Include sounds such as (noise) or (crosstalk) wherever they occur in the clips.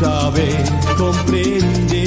saber comprender.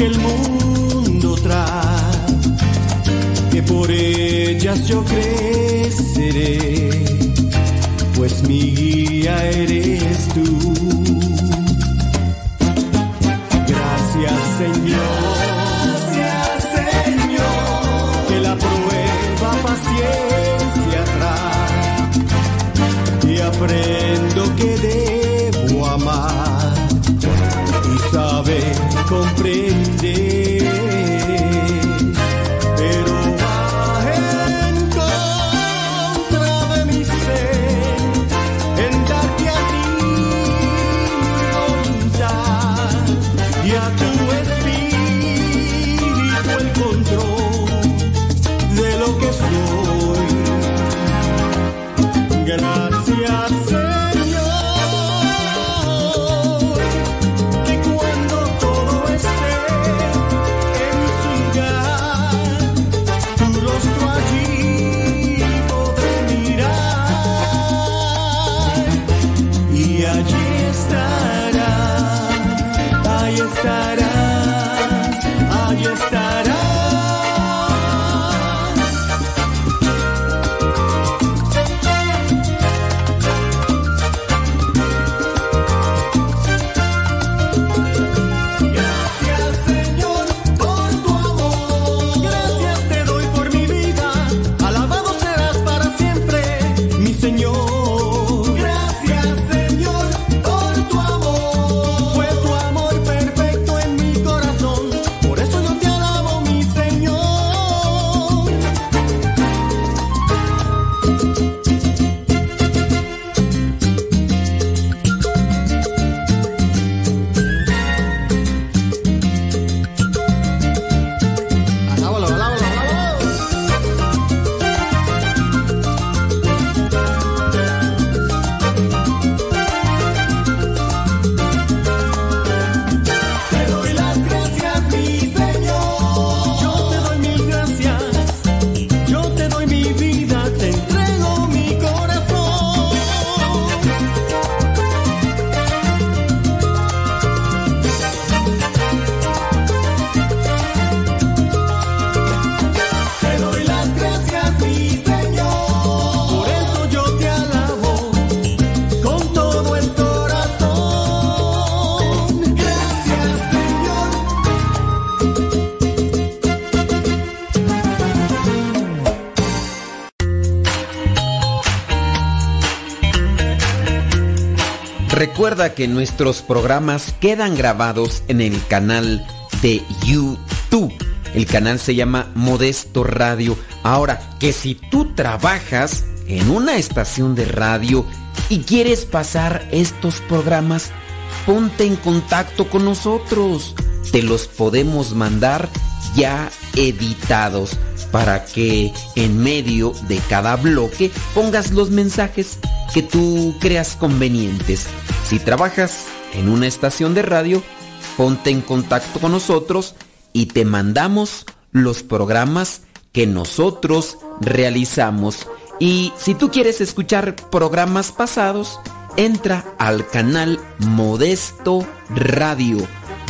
Que el mundo trae, que por ellas yo creceré, pues mi guía eres tú. Recuerda que nuestros programas quedan grabados en el canal de YouTube. El canal se llama Modesto Radio. Ahora, que si tú trabajas en una estación de radio y quieres pasar estos programas, ponte en contacto con nosotros. Te los podemos mandar ya editados para que en medio de cada bloque pongas los mensajes que tú creas convenientes. Si trabajas en una estación de radio, ponte en contacto con nosotros y te mandamos los programas que nosotros realizamos. Y si tú quieres escuchar programas pasados, entra al canal Modesto Radio.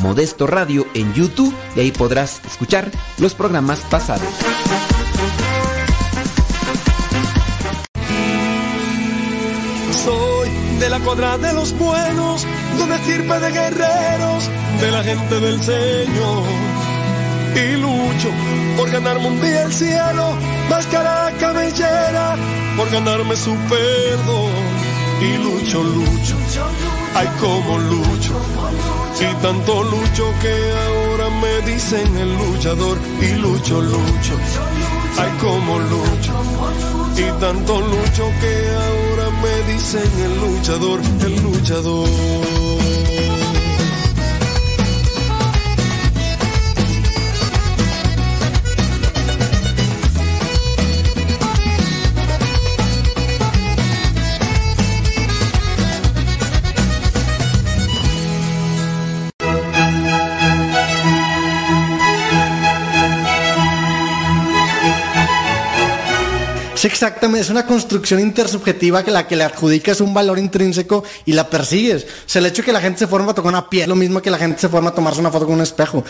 Modesto Radio en YouTube y ahí podrás escuchar los programas pasados. Cuadra de los buenos, donde sirve de guerreros, de la gente del Señor. Y lucho porque ganarme un día el cielo, máscara cabellera, por ganarme su perdón. Y lucho, lucho, ay como lucho, y tanto lucho que ahora me dicen el luchador. Y lucho, lucho, ay como lucho, y tanto lucho que ahora me dicen el luchador, el luchador. Es exactamente, es una construcción intersubjetiva que la que le adjudicas un valor intrínseco y la persigues. O sea, el hecho de que la gente se forma a tocar una piel, lo mismo que la gente se forma a tomarse una foto con un espejo.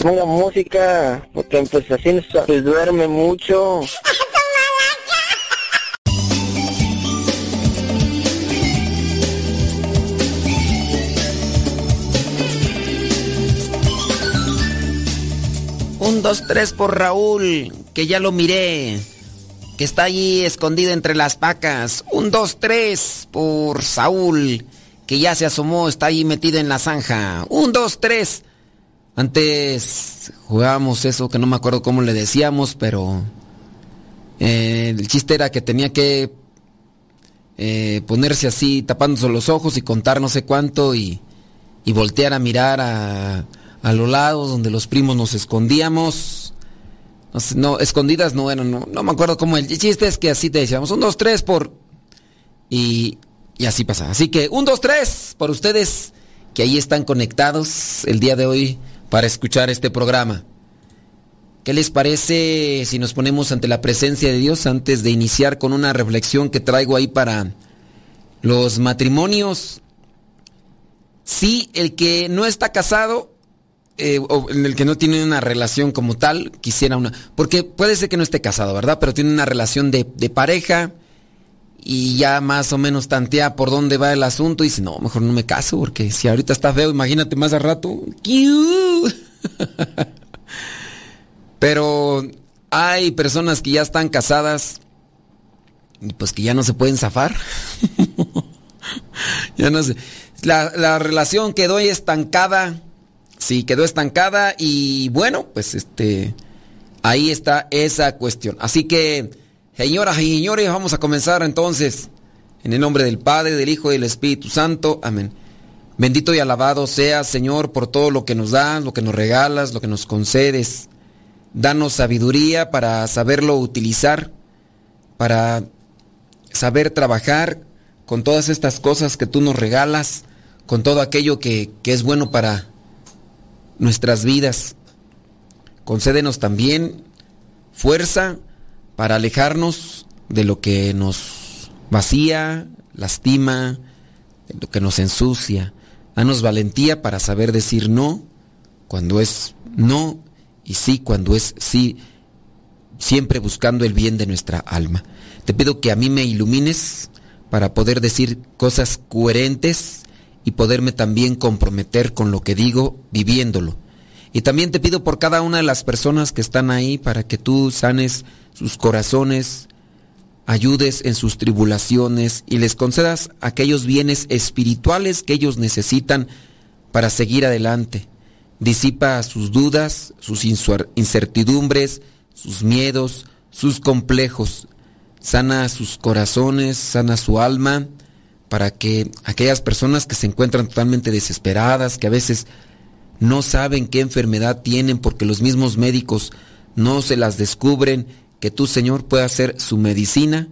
Ponga música, porque pues así pues, duerme mucho. Un, dos, tres por Raúl, que ya lo miré. Que está allí escondido entre las pacas. Un, dos, tres por Saúl, que ya se asomó, está ahí metido en la zanja. Un, dos, tres. Antes jugábamos eso que no me acuerdo cómo le decíamos, pero eh, el chiste era que tenía que eh, ponerse así, tapándose los ojos y contar no sé cuánto y, y voltear a mirar a, a los lados donde los primos nos escondíamos. No, escondidas, no, bueno, no, no me acuerdo cómo. El chiste es que así te decíamos, un, dos, tres por... Y, y así pasa. Así que un, dos, tres por ustedes que ahí están conectados el día de hoy para escuchar este programa. ¿Qué les parece si nos ponemos ante la presencia de Dios antes de iniciar con una reflexión que traigo ahí para los matrimonios? Sí, el que no está casado, eh, o el que no tiene una relación como tal, quisiera una... Porque puede ser que no esté casado, ¿verdad? Pero tiene una relación de, de pareja y ya más o menos tantea por dónde va el asunto y dice, no, mejor no me caso porque si ahorita está feo, imagínate más a rato. (laughs) Pero hay personas que ya están casadas y pues que ya no se pueden zafar. (laughs) ya no sé. La, la relación quedó estancada. Sí, quedó estancada y bueno, pues este, ahí está esa cuestión. Así que, señoras y señores, vamos a comenzar entonces. En el nombre del Padre, del Hijo y del Espíritu Santo. Amén. Bendito y alabado sea, Señor, por todo lo que nos das, lo que nos regalas, lo que nos concedes. Danos sabiduría para saberlo utilizar, para saber trabajar con todas estas cosas que tú nos regalas, con todo aquello que, que es bueno para nuestras vidas. Concédenos también fuerza para alejarnos de lo que nos vacía, lastima, lo que nos ensucia. Danos valentía para saber decir no cuando es no y sí cuando es sí, siempre buscando el bien de nuestra alma. Te pido que a mí me ilumines para poder decir cosas coherentes y poderme también comprometer con lo que digo viviéndolo. Y también te pido por cada una de las personas que están ahí para que tú sanes sus corazones, ayudes en sus tribulaciones y les concedas aquellos bienes espirituales que ellos necesitan para seguir adelante. Disipa sus dudas, sus incertidumbres, sus miedos, sus complejos. Sana sus corazones, sana su alma, para que aquellas personas que se encuentran totalmente desesperadas, que a veces no saben qué enfermedad tienen porque los mismos médicos no se las descubren, que tú, Señor, puedas ser su medicina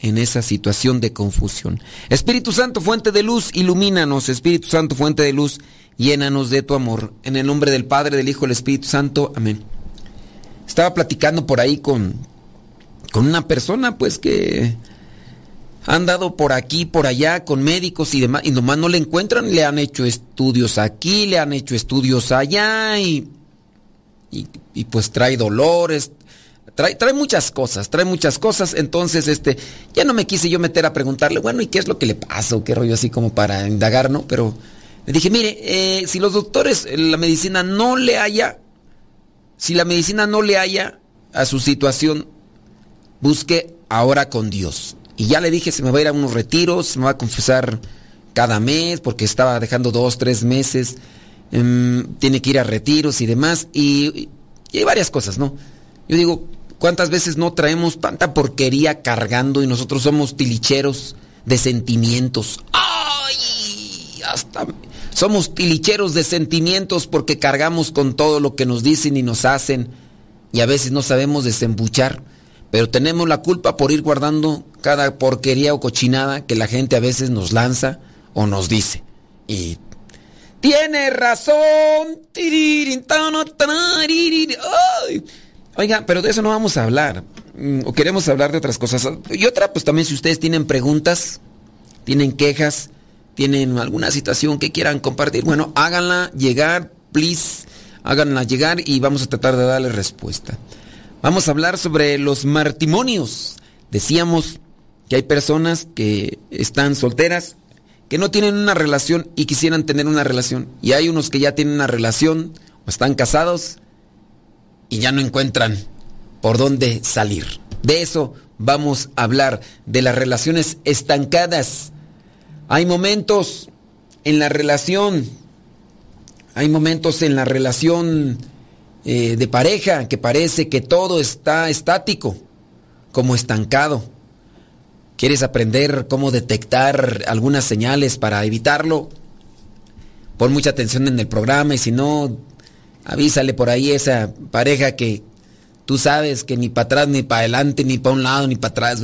en esa situación de confusión. Espíritu Santo, fuente de luz, ilumínanos. Espíritu Santo, fuente de luz, llénanos de tu amor. En el nombre del Padre, del Hijo, del Espíritu Santo. Amén. Estaba platicando por ahí con, con una persona, pues que han dado por aquí, por allá, con médicos y demás, y nomás no le encuentran, le han hecho estudios aquí, le han hecho estudios allá, y, y, pues trae dolores, Trae, trae muchas cosas, trae muchas cosas. Entonces, este, ya no me quise yo meter a preguntarle, bueno, ¿y qué es lo que le pasa? O qué rollo así como para indagar, ¿no? Pero le dije, mire, eh, si los doctores, la medicina no le haya, si la medicina no le haya a su situación, busque ahora con Dios. Y ya le dije, se me va a ir a unos retiros, se me va a confesar cada mes, porque estaba dejando dos, tres meses, em, tiene que ir a retiros y demás, y, y hay varias cosas, ¿no? Yo digo, ¿cuántas veces no traemos tanta porquería cargando y nosotros somos tilicheros de sentimientos? ¡Ay! Hasta somos tilicheros de sentimientos porque cargamos con todo lo que nos dicen y nos hacen y a veces no sabemos desembuchar, pero tenemos la culpa por ir guardando cada porquería o cochinada que la gente a veces nos lanza o nos dice. Y tiene razón. Oiga, pero de eso no vamos a hablar. Mm, O queremos hablar de otras cosas. Y otra, pues también si ustedes tienen preguntas, tienen quejas, tienen alguna situación que quieran compartir, bueno, háganla llegar, please. Háganla llegar y vamos a tratar de darle respuesta. Vamos a hablar sobre los matrimonios. Decíamos que hay personas que están solteras, que no tienen una relación y quisieran tener una relación. Y hay unos que ya tienen una relación o están casados y ya no encuentran por dónde salir. De eso vamos a hablar, de las relaciones estancadas. Hay momentos en la relación, hay momentos en la relación eh, de pareja que parece que todo está estático, como estancado. ¿Quieres aprender cómo detectar algunas señales para evitarlo? Pon mucha atención en el programa y si no, avísale por ahí a esa pareja que tú sabes que ni para atrás, ni para adelante, ni para un lado, ni para atrás.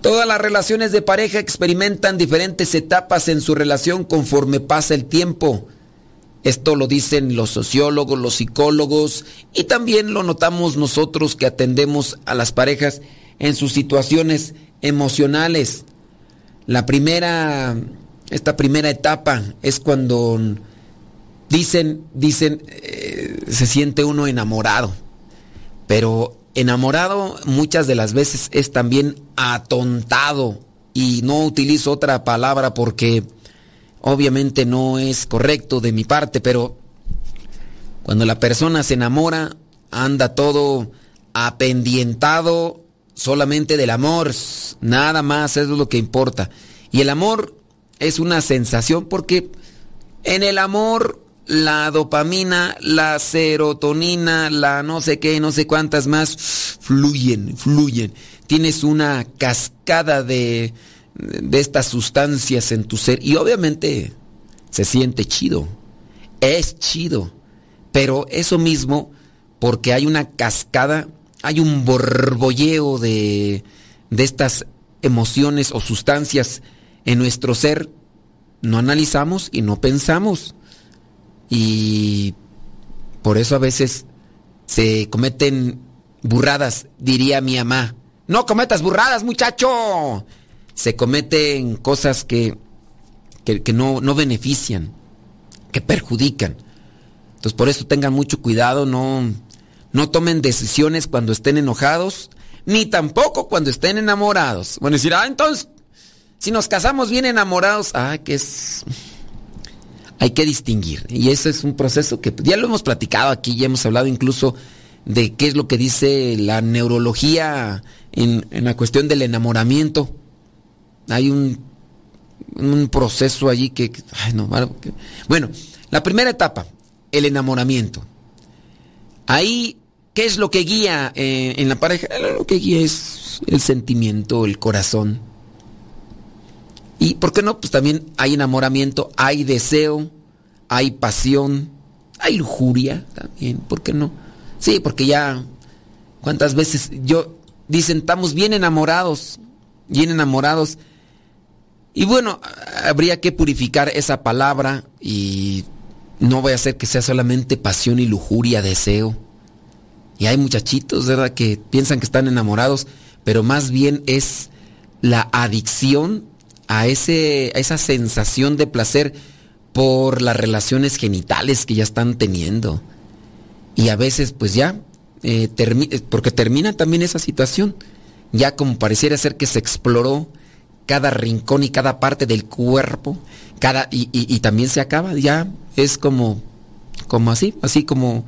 Todas las relaciones de pareja experimentan diferentes etapas en su relación conforme pasa el tiempo. Esto lo dicen los sociólogos, los psicólogos y también lo notamos nosotros que atendemos a las parejas en sus situaciones emocionales. La primera, esta primera etapa es cuando dicen, dicen, eh, se siente uno enamorado. Pero enamorado muchas de las veces es también atontado. Y no utilizo otra palabra porque obviamente no es correcto de mi parte, pero cuando la persona se enamora, anda todo apendientado solamente del amor, nada más, es lo que importa. Y el amor es una sensación porque en el amor la dopamina, la serotonina, la no sé qué, no sé cuántas más, fluyen, fluyen. Tienes una cascada de, de estas sustancias en tu ser y obviamente se siente chido, es chido, pero eso mismo, porque hay una cascada, hay un borbolleo de, de estas emociones o sustancias en nuestro ser, no analizamos y no pensamos. Y por eso a veces se cometen burradas, diría mi mamá. No cometas burradas, muchacho. Se cometen cosas que, que, no, no benefician, que perjudican. Entonces por eso tengan mucho cuidado, no, no tomen decisiones cuando estén enojados, ni tampoco cuando estén enamorados. Bueno, decir, ah, entonces, si nos casamos bien enamorados, ah, que es hay que distinguir. Y ese es un proceso que ya lo hemos platicado aquí, ya hemos hablado incluso de qué es lo que dice la neurología en, en la cuestión del enamoramiento. Hay un, un proceso allí que... no, bueno, la primera etapa, el enamoramiento. Ahí, ¿qué es lo que guía eh, en la pareja? Lo que guía es el sentimiento, el corazón. Y ¿por qué no? Pues también hay enamoramiento, hay deseo, hay pasión, hay lujuria también, ¿por qué no? Sí, porque ya cuántas veces yo dicen estamos bien enamorados, bien enamorados. Y bueno, habría que purificar esa palabra y no voy a hacer que sea solamente pasión y lujuria, deseo. Y hay muchachitos, ¿verdad?, que piensan que están enamorados, pero más bien es la adicción a, ese, a esa sensación de placer por las relaciones genitales que ya están teniendo. Y a veces, pues ya, eh, porque termina también esa situación. Ya como pareciera ser que se exploró cada rincón y cada parte del cuerpo, cada y, y- también se acaba, ya es como como así, así como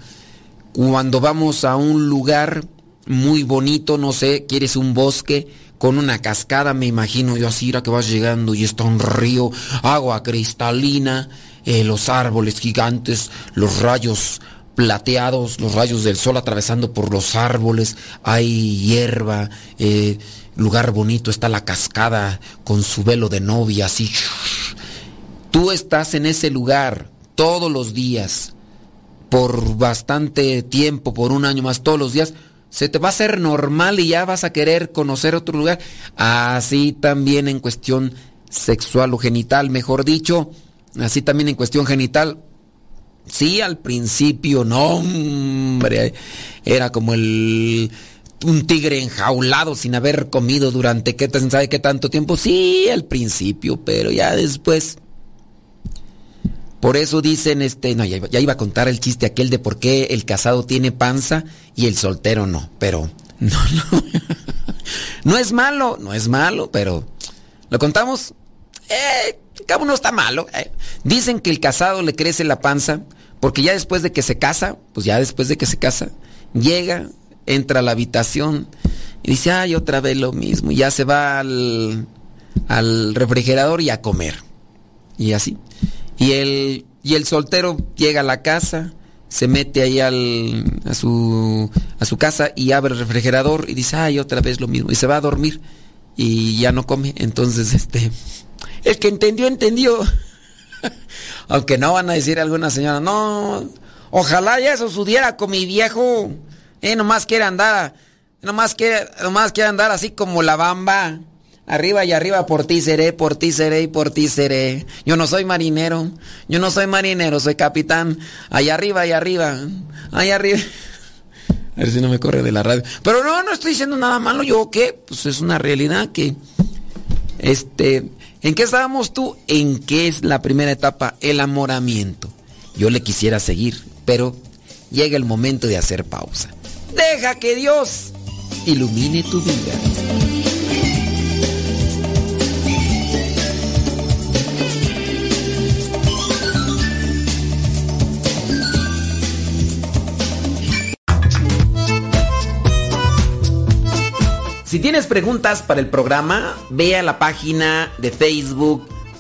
cuando vamos a un lugar muy bonito, no sé, quieres un bosque con una cascada, me imagino yo así, era que vas llegando y está un río, agua cristalina, eh, los árboles gigantes, los rayos plateados, los rayos del sol atravesando por los árboles, hay hierba, eh, lugar bonito, está la cascada con su velo de novia, así. Tú estás en ese lugar todos los días, por bastante tiempo, por un año más, todos los días, se te va a hacer normal y ya vas a querer conocer otro lugar. Así también en cuestión sexual o genital, mejor dicho, así también en cuestión genital. Sí, al principio, no, hombre, era como el un tigre enjaulado sin haber comido durante qué sabe qué tanto tiempo. Sí, al principio, pero ya después por eso dicen, este, no, ya iba, ya iba a contar el chiste aquel de por qué el casado tiene panza y el soltero no, pero (laughs) no, no. No es malo, no es malo, pero ¿lo contamos? Eh, cabo no está malo. eh. Dicen que el casado le crece la panza porque ya después de que se casa, pues ya después de que se casa, llega, entra a la habitación y dice, ay, otra vez lo mismo, y ya se va al, al refrigerador y a comer. Y así. Y el, y el soltero llega a la casa, se mete ahí al, a, su, a su casa y abre el refrigerador y dice, ay, otra vez lo mismo. Y se va a dormir y ya no come. Entonces, este, el que entendió, entendió. (laughs) Aunque no van a decir alguna señora, no, ojalá ya eso sudiera con mi viejo. Eh, nomás quiere andar, nomás quiere, nomás quiere andar así como la bamba. Arriba y arriba por ti seré, por ti seré y por ti seré. Yo no soy marinero, yo no soy marinero, soy capitán. Allá arriba y arriba, allá arriba. (laughs) A ver si no me corre de la radio. Pero no, no estoy diciendo nada malo. Yo qué, pues es una realidad que, este, ¿en qué estábamos tú? ¿En qué es la primera etapa? El amoramiento. Yo le quisiera seguir, pero llega el momento de hacer pausa. Deja que Dios ilumine tu vida. Si tienes preguntas para el programa, ve a la página de Facebook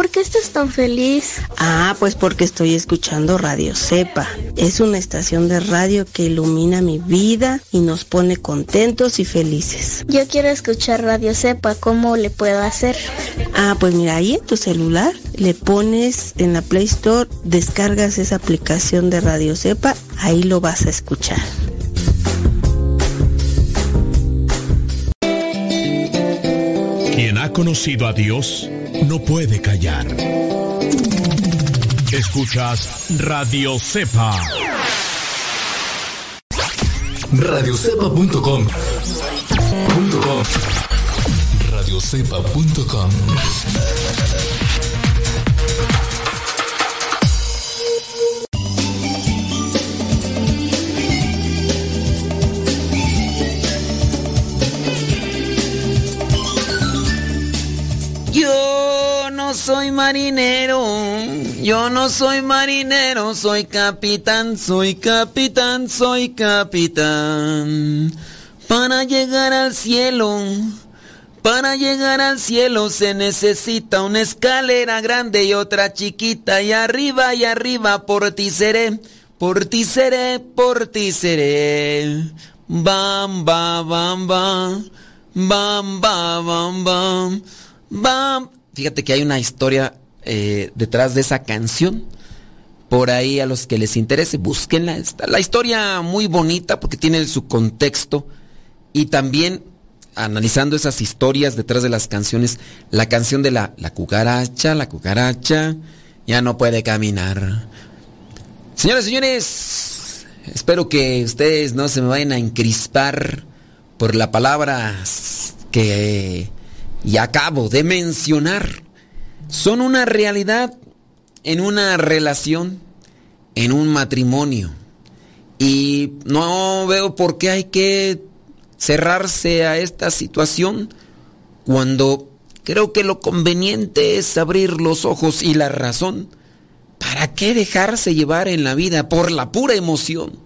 ¿Por qué estás tan feliz? Ah, pues porque estoy escuchando Radio Cepa. Es una estación de radio que ilumina mi vida y nos pone contentos y felices. Yo quiero escuchar Radio Cepa, ¿cómo le puedo hacer? Ah, pues mira, ahí en tu celular le pones en la Play Store, descargas esa aplicación de Radio Cepa, ahí lo vas a escuchar. Quien ha conocido a Dios no puede callar. Escuchas Radio Cepa. Radiocepa.com. Radiocepa.com soy marinero, yo no soy marinero, soy capitán, soy capitán, soy capitán. Para llegar al cielo, para llegar al cielo se necesita una escalera grande y otra chiquita y arriba y arriba por ti seré, por ti seré, por ti seré. Bam, bam, bam, bam, bam, bam, bam, bam. Bam. Fíjate que hay una historia eh, detrás de esa canción. por ahí a los que les interese, búsquenla. Está la historia muy bonita porque tiene su contexto y también analizando esas historias detrás de las canciones, la canción de la, la cucaracha, la cucaracha ya no puede caminar. Señores, señores, espero que ustedes no se me vayan a encrispar por la palabra que ya acabo de mencionar. Son una realidad en una relación, en un matrimonio. Y no veo por qué hay que cerrarse a esta situación cuando creo que lo conveniente es abrir los ojos y la razón. ¿Para qué dejarse llevar en la vida por la pura emoción?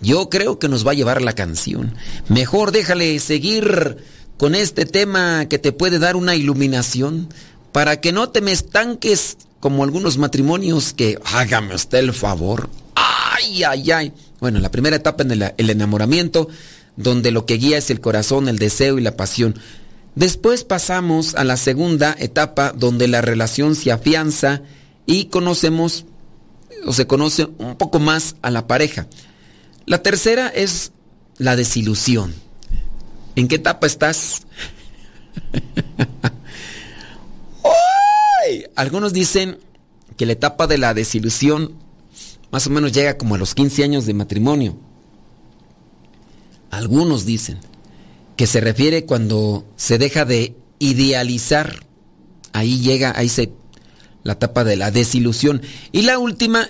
Yo creo que nos va a llevar la canción. Mejor déjale seguir con este tema que te puede dar una iluminación para que no te me estanques como algunos matrimonios que hágame usted el favor. Ay, ay, ay. Bueno, la primera etapa en el, el enamoramiento, donde lo que guía es el corazón, el deseo y la pasión. Después pasamos a la segunda etapa donde la relación se afianza y conocemos o se conoce un poco más a la pareja. La tercera es la desilusión. ¿En qué etapa estás? (laughs) Algunos dicen que la etapa de la desilusión más o menos llega como a los 15 años de matrimonio. Algunos dicen que se refiere cuando se deja de idealizar. Ahí llega, ahí se la etapa de la desilusión. Y la última,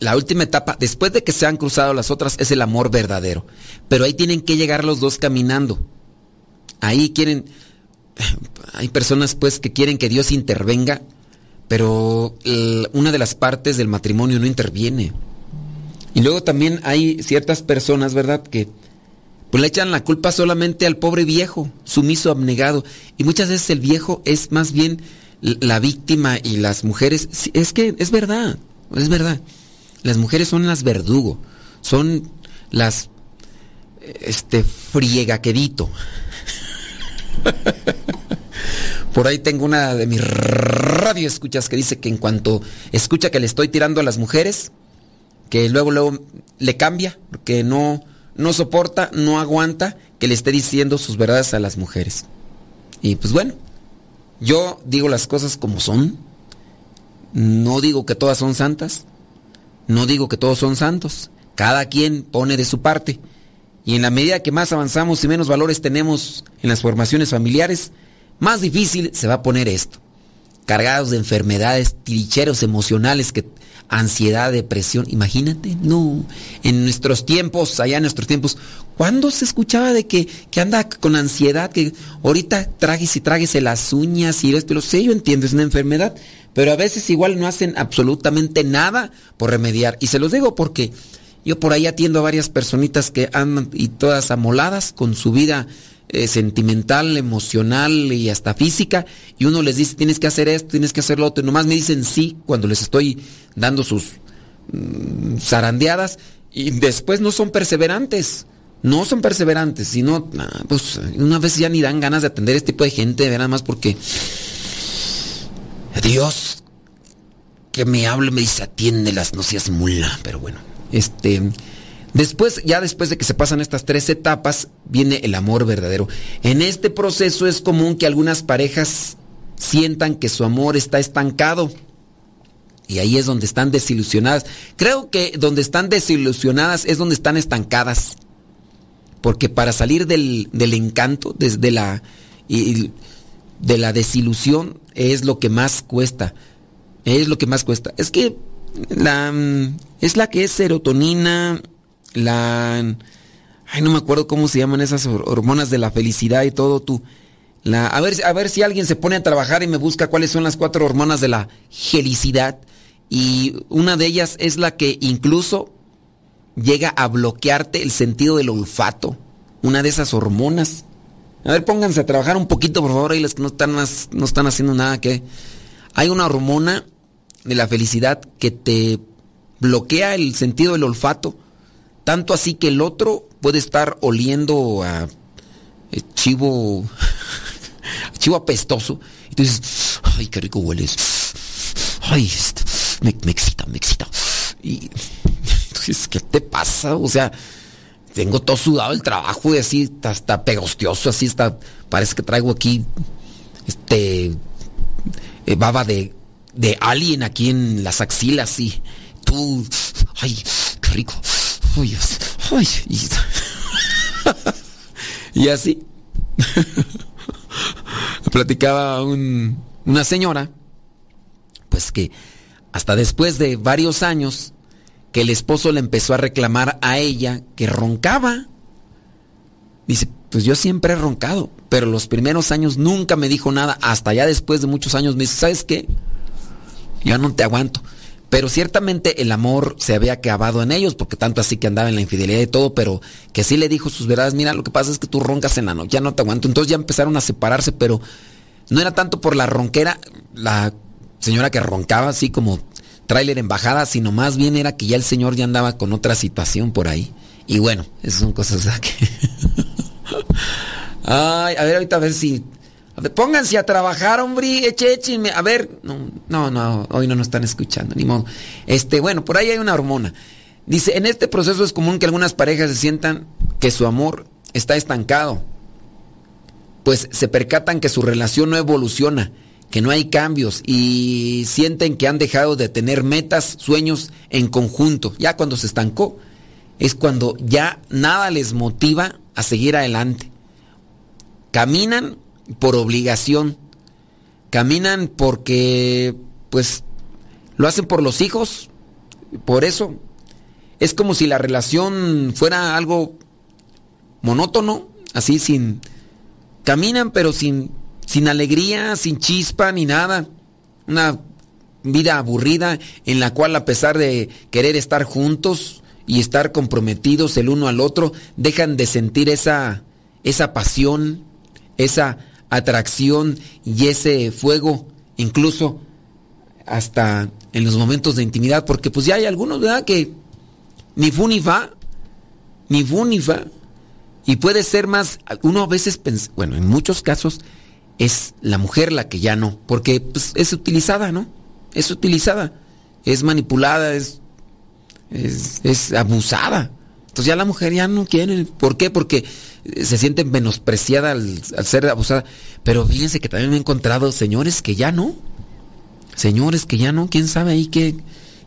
la última etapa, después de que se han cruzado las otras, es el amor verdadero. Pero ahí tienen que llegar los dos caminando. Ahí quieren, hay personas pues que quieren que Dios intervenga, pero una de las partes del matrimonio no interviene. Y luego también hay ciertas personas, ¿verdad?, que pues le echan la culpa solamente al pobre viejo, sumiso, abnegado. Y muchas veces el viejo es más bien la víctima y las mujeres. Es que es verdad, es verdad. Las mujeres son las verdugo, son las este friegaquedito. (laughs) Por ahí tengo una de mis radio escuchas que dice que en cuanto escucha que le estoy tirando a las mujeres, que luego luego le cambia, porque no no soporta, no aguanta que le esté diciendo sus verdades a las mujeres. Y pues bueno, yo digo las cosas como son. No digo que todas son santas. No digo que todos son santos. Cada quien pone de su parte. Y en la medida que más avanzamos y menos valores tenemos en las formaciones familiares, más difícil se va a poner esto. Cargados de enfermedades, tiricheros emocionales que ansiedad, depresión. Imagínate, no. En nuestros tiempos, allá en nuestros tiempos, ¿cuándo se escuchaba de que, que anda con ansiedad? Que ahorita tragues y tráguese las uñas y esto, lo sé, yo entiendo, es una enfermedad, pero a veces igual no hacen absolutamente nada por remediar. Y se los digo porque yo por ahí atiendo a varias personitas que andan y todas amoladas con su vida eh, sentimental, emocional y hasta física, y uno les dice, tienes que hacer esto, tienes que hacer lo otro, y nomás me dicen sí cuando les estoy dando sus mm, zarandeadas, y después no son perseverantes. No son perseverantes, sino, pues una vez ya ni dan ganas de atender a este tipo de gente, nada más porque Dios que me hable me dice atiéndelas, no seas mula, pero bueno, este Después, ya después de que se pasan estas tres etapas, viene el amor verdadero. En este proceso es común que algunas parejas sientan que su amor está estancado. Y ahí es donde están desilusionadas. Creo que donde están desilusionadas es donde están estancadas. Porque para salir del, encanto, desde la, de la desilusión, es lo que más cuesta. Es lo que más cuesta. Es que la, es la que es serotonina, la ay no me acuerdo cómo se llaman esas hormonas de la felicidad y todo tú la a ver a ver si alguien se pone a trabajar y me busca cuáles son las cuatro hormonas de la felicidad y una de ellas es la que incluso llega a bloquearte el sentido del olfato una de esas hormonas a ver pónganse a trabajar un poquito por favor ahí las que no están no están haciendo nada que hay una hormona de la felicidad que te bloquea el sentido del olfato tanto así que el otro puede estar oliendo a eh, chivo, (laughs) chivo apestoso. Y tú dices, ay, qué rico hueles. Ay, este, me, excita, me excita. Y (laughs) entonces, ¿qué te pasa? O sea, tengo todo sudado el trabajo y así está, está pegostioso, así está, parece que traigo aquí este eh, baba de, de alien aquí en las axilas y tú, ay, qué rico, ay, ay, y, (laughs) así. (laughs) Platicaba un, una señora, pues que hasta después de varios años, que el esposo le empezó a reclamar a ella que roncaba. Dice, pues yo siempre he roncado, pero los primeros años nunca me dijo nada, hasta ya después de muchos años me dice, ¿sabes qué? Ya no te aguanto. Pero ciertamente el amor se había acabado en ellos, porque tanto así que andaba en la infidelidad y todo, pero que sí le dijo sus verdades, mira, lo que pasa es que tú roncas en la noche, ya no te aguanto. Entonces ya empezaron a separarse, pero no era tanto por la ronquera, la señora que roncaba así como tráiler en bajada, sino más bien era que ya el señor ya andaba con otra situación por ahí. Y bueno, esas son cosas (laughs) que... Ay, a ver, ahorita a ver si... Pónganse a trabajar, hombre, eche, échenme. A ver, no, no, no, hoy no nos están escuchando, ni modo. Este, bueno, por ahí hay una hormona. Dice, en este proceso es común que algunas parejas se sientan que su amor está estancado. Pues se percatan que su relación no evoluciona que no hay cambios y sienten que han dejado de tener metas, sueños en conjunto. Ya cuando se estancó es cuando ya nada les motiva a seguir adelante. Caminan por obligación, caminan porque pues lo hacen por los hijos, por eso. Es como si la relación fuera algo monótono, así sin... Caminan pero sin sin alegría, sin chispa ni nada. Una vida aburrida en la cual a pesar de querer estar juntos y estar comprometidos el uno al otro, dejan de sentir esa, esa pasión, esa atracción y ese fuego, incluso hasta en los momentos de intimidad, porque pues ya hay algunos, ¿verdad? Que ni fu ni fa, ni fu ni fa. Y puede ser más, uno a veces, bueno, en muchos casos, es la mujer la que ya no, porque pues, es utilizada, ¿no? Es utilizada, es manipulada, es, es, abusada. Entonces ya la mujer ya no quiere. ¿Por qué? Porque eh, se siente menospreciada al, ser abusada. Pero fíjense que también me he encontrado señores que ya no. Señores que ya no. ¿Quién sabe ahí qué,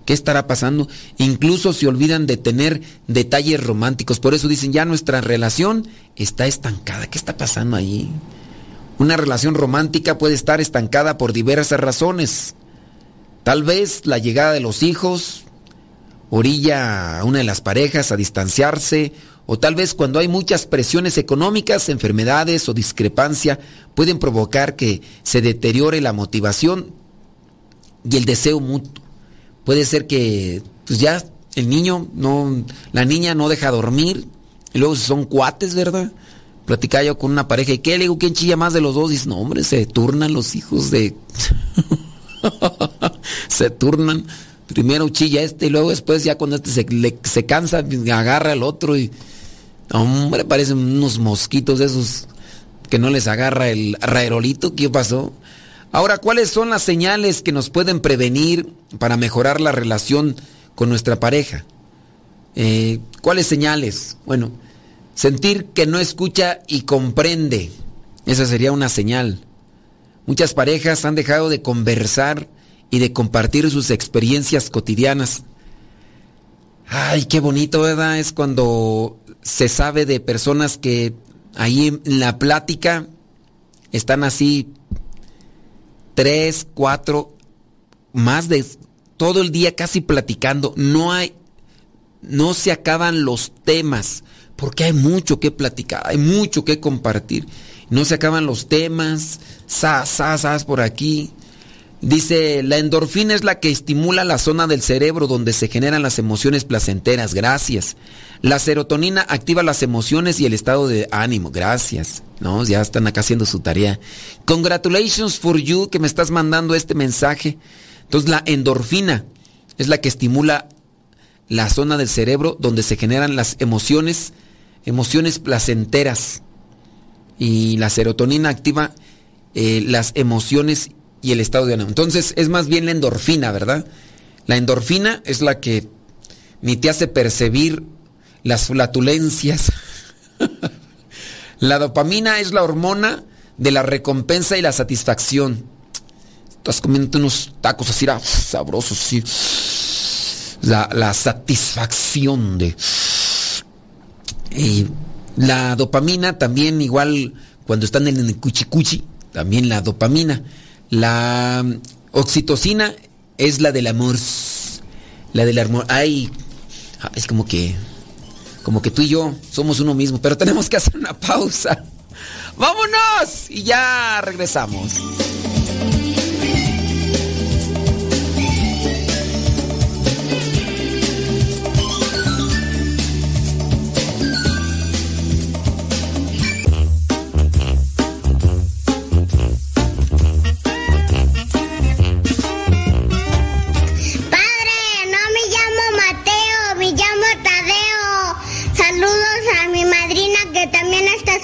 qué estará pasando? Incluso se olvidan de tener detalles románticos. Por eso dicen, ya nuestra relación está estancada. ¿Qué está pasando ahí? Una relación romántica puede estar estancada por diversas razones. Tal vez la llegada de los hijos orilla a una de las parejas a distanciarse, o tal vez cuando hay muchas presiones económicas, enfermedades o discrepancia pueden provocar que se deteriore la motivación y el deseo mutuo. Puede ser que pues ya el niño no la niña no deja dormir, y luego son cuates, ¿verdad? Platicaba yo con una pareja y ¿qué? Le digo, ¿quién chilla más de los dos? Dice, no, hombre, se turnan los hijos de... (laughs) se turnan. Primero chilla este y luego después ya cuando este se, se cansa, agarra al otro y... Hombre, parecen unos mosquitos esos que no les agarra el raerolito. ¿Qué pasó? Ahora, ¿cuáles son las señales que nos pueden prevenir para mejorar la relación con nuestra pareja? Eh, ¿Cuáles señales? Bueno, Sentir que no escucha y comprende. Esa sería una señal. Muchas parejas han dejado de conversar y de compartir sus experiencias cotidianas. Ay, qué bonito, ¿verdad? Es cuando se sabe de personas que ahí en la plática están así tres, cuatro, más de todo el día casi platicando. No hay, no se acaban los temas porque hay mucho que platicar, hay mucho que compartir. No se acaban los temas, sa, sa, sas por aquí. Dice, la endorfina es la que estimula la zona del cerebro donde se generan las emociones placenteras. Gracias. La serotonina activa las emociones y el estado de ánimo. Gracias. No, ya están acá haciendo su tarea. Congratulations for you que me estás mandando este mensaje. Entonces la endorfina es la que estimula la zona del cerebro donde se generan las emociones emociones placenteras y la serotonina activa eh, las emociones y el estado de ánimo. Entonces es más bien la endorfina, ¿verdad? La endorfina es la que ni te hace percibir las flatulencias. (laughs) la dopamina es la hormona de la recompensa y la satisfacción. Estás comiendo unos tacos así ah, sabrosos, sí. La, la satisfacción de... Y la dopamina también igual cuando están en el cuchicuchi, también la dopamina. La oxitocina es la del amor. La del amor. Ay, es como que como que tú y yo somos uno mismo, pero tenemos que hacer una pausa. (laughs) ¡Vámonos! Y ya regresamos.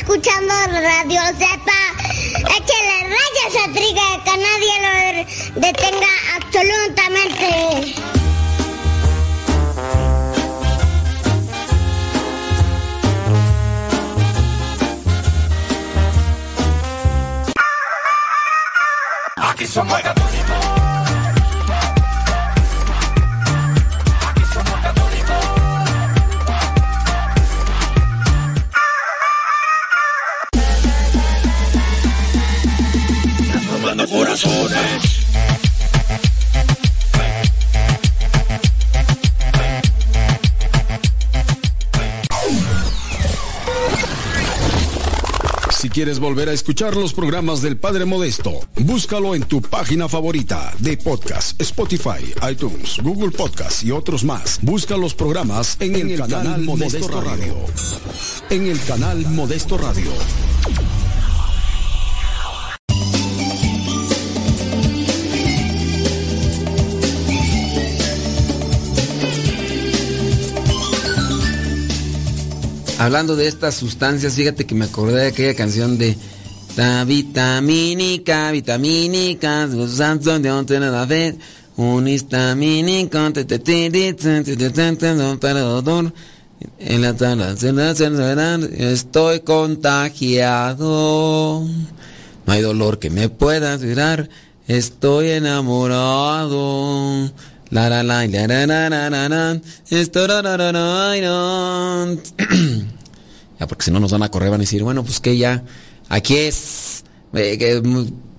Escuchando Radio Zepa. Échale rayas a Triga, que nadie lo detenga absolutamente. Aquí somos corazones. Si quieres volver a escuchar los programas del Padre Modesto, búscalo en tu página favorita de podcast, Spotify, iTunes, Google Podcast y otros más. Busca los programas en, el, canal, Modesto, Radio. En el canal Modesto Radio. Hablando de estas sustancias, fíjate que me acordé de aquella canción de vitamínica, vitamínica, de la vez, un histamínico, estoy contagiado. No hay dolor que me pueda curar, estoy enamorado. La la la la la la la la la esto la la la la Ya porque si no nos van a correr van a decir, bueno, pues que ya aquí es eh,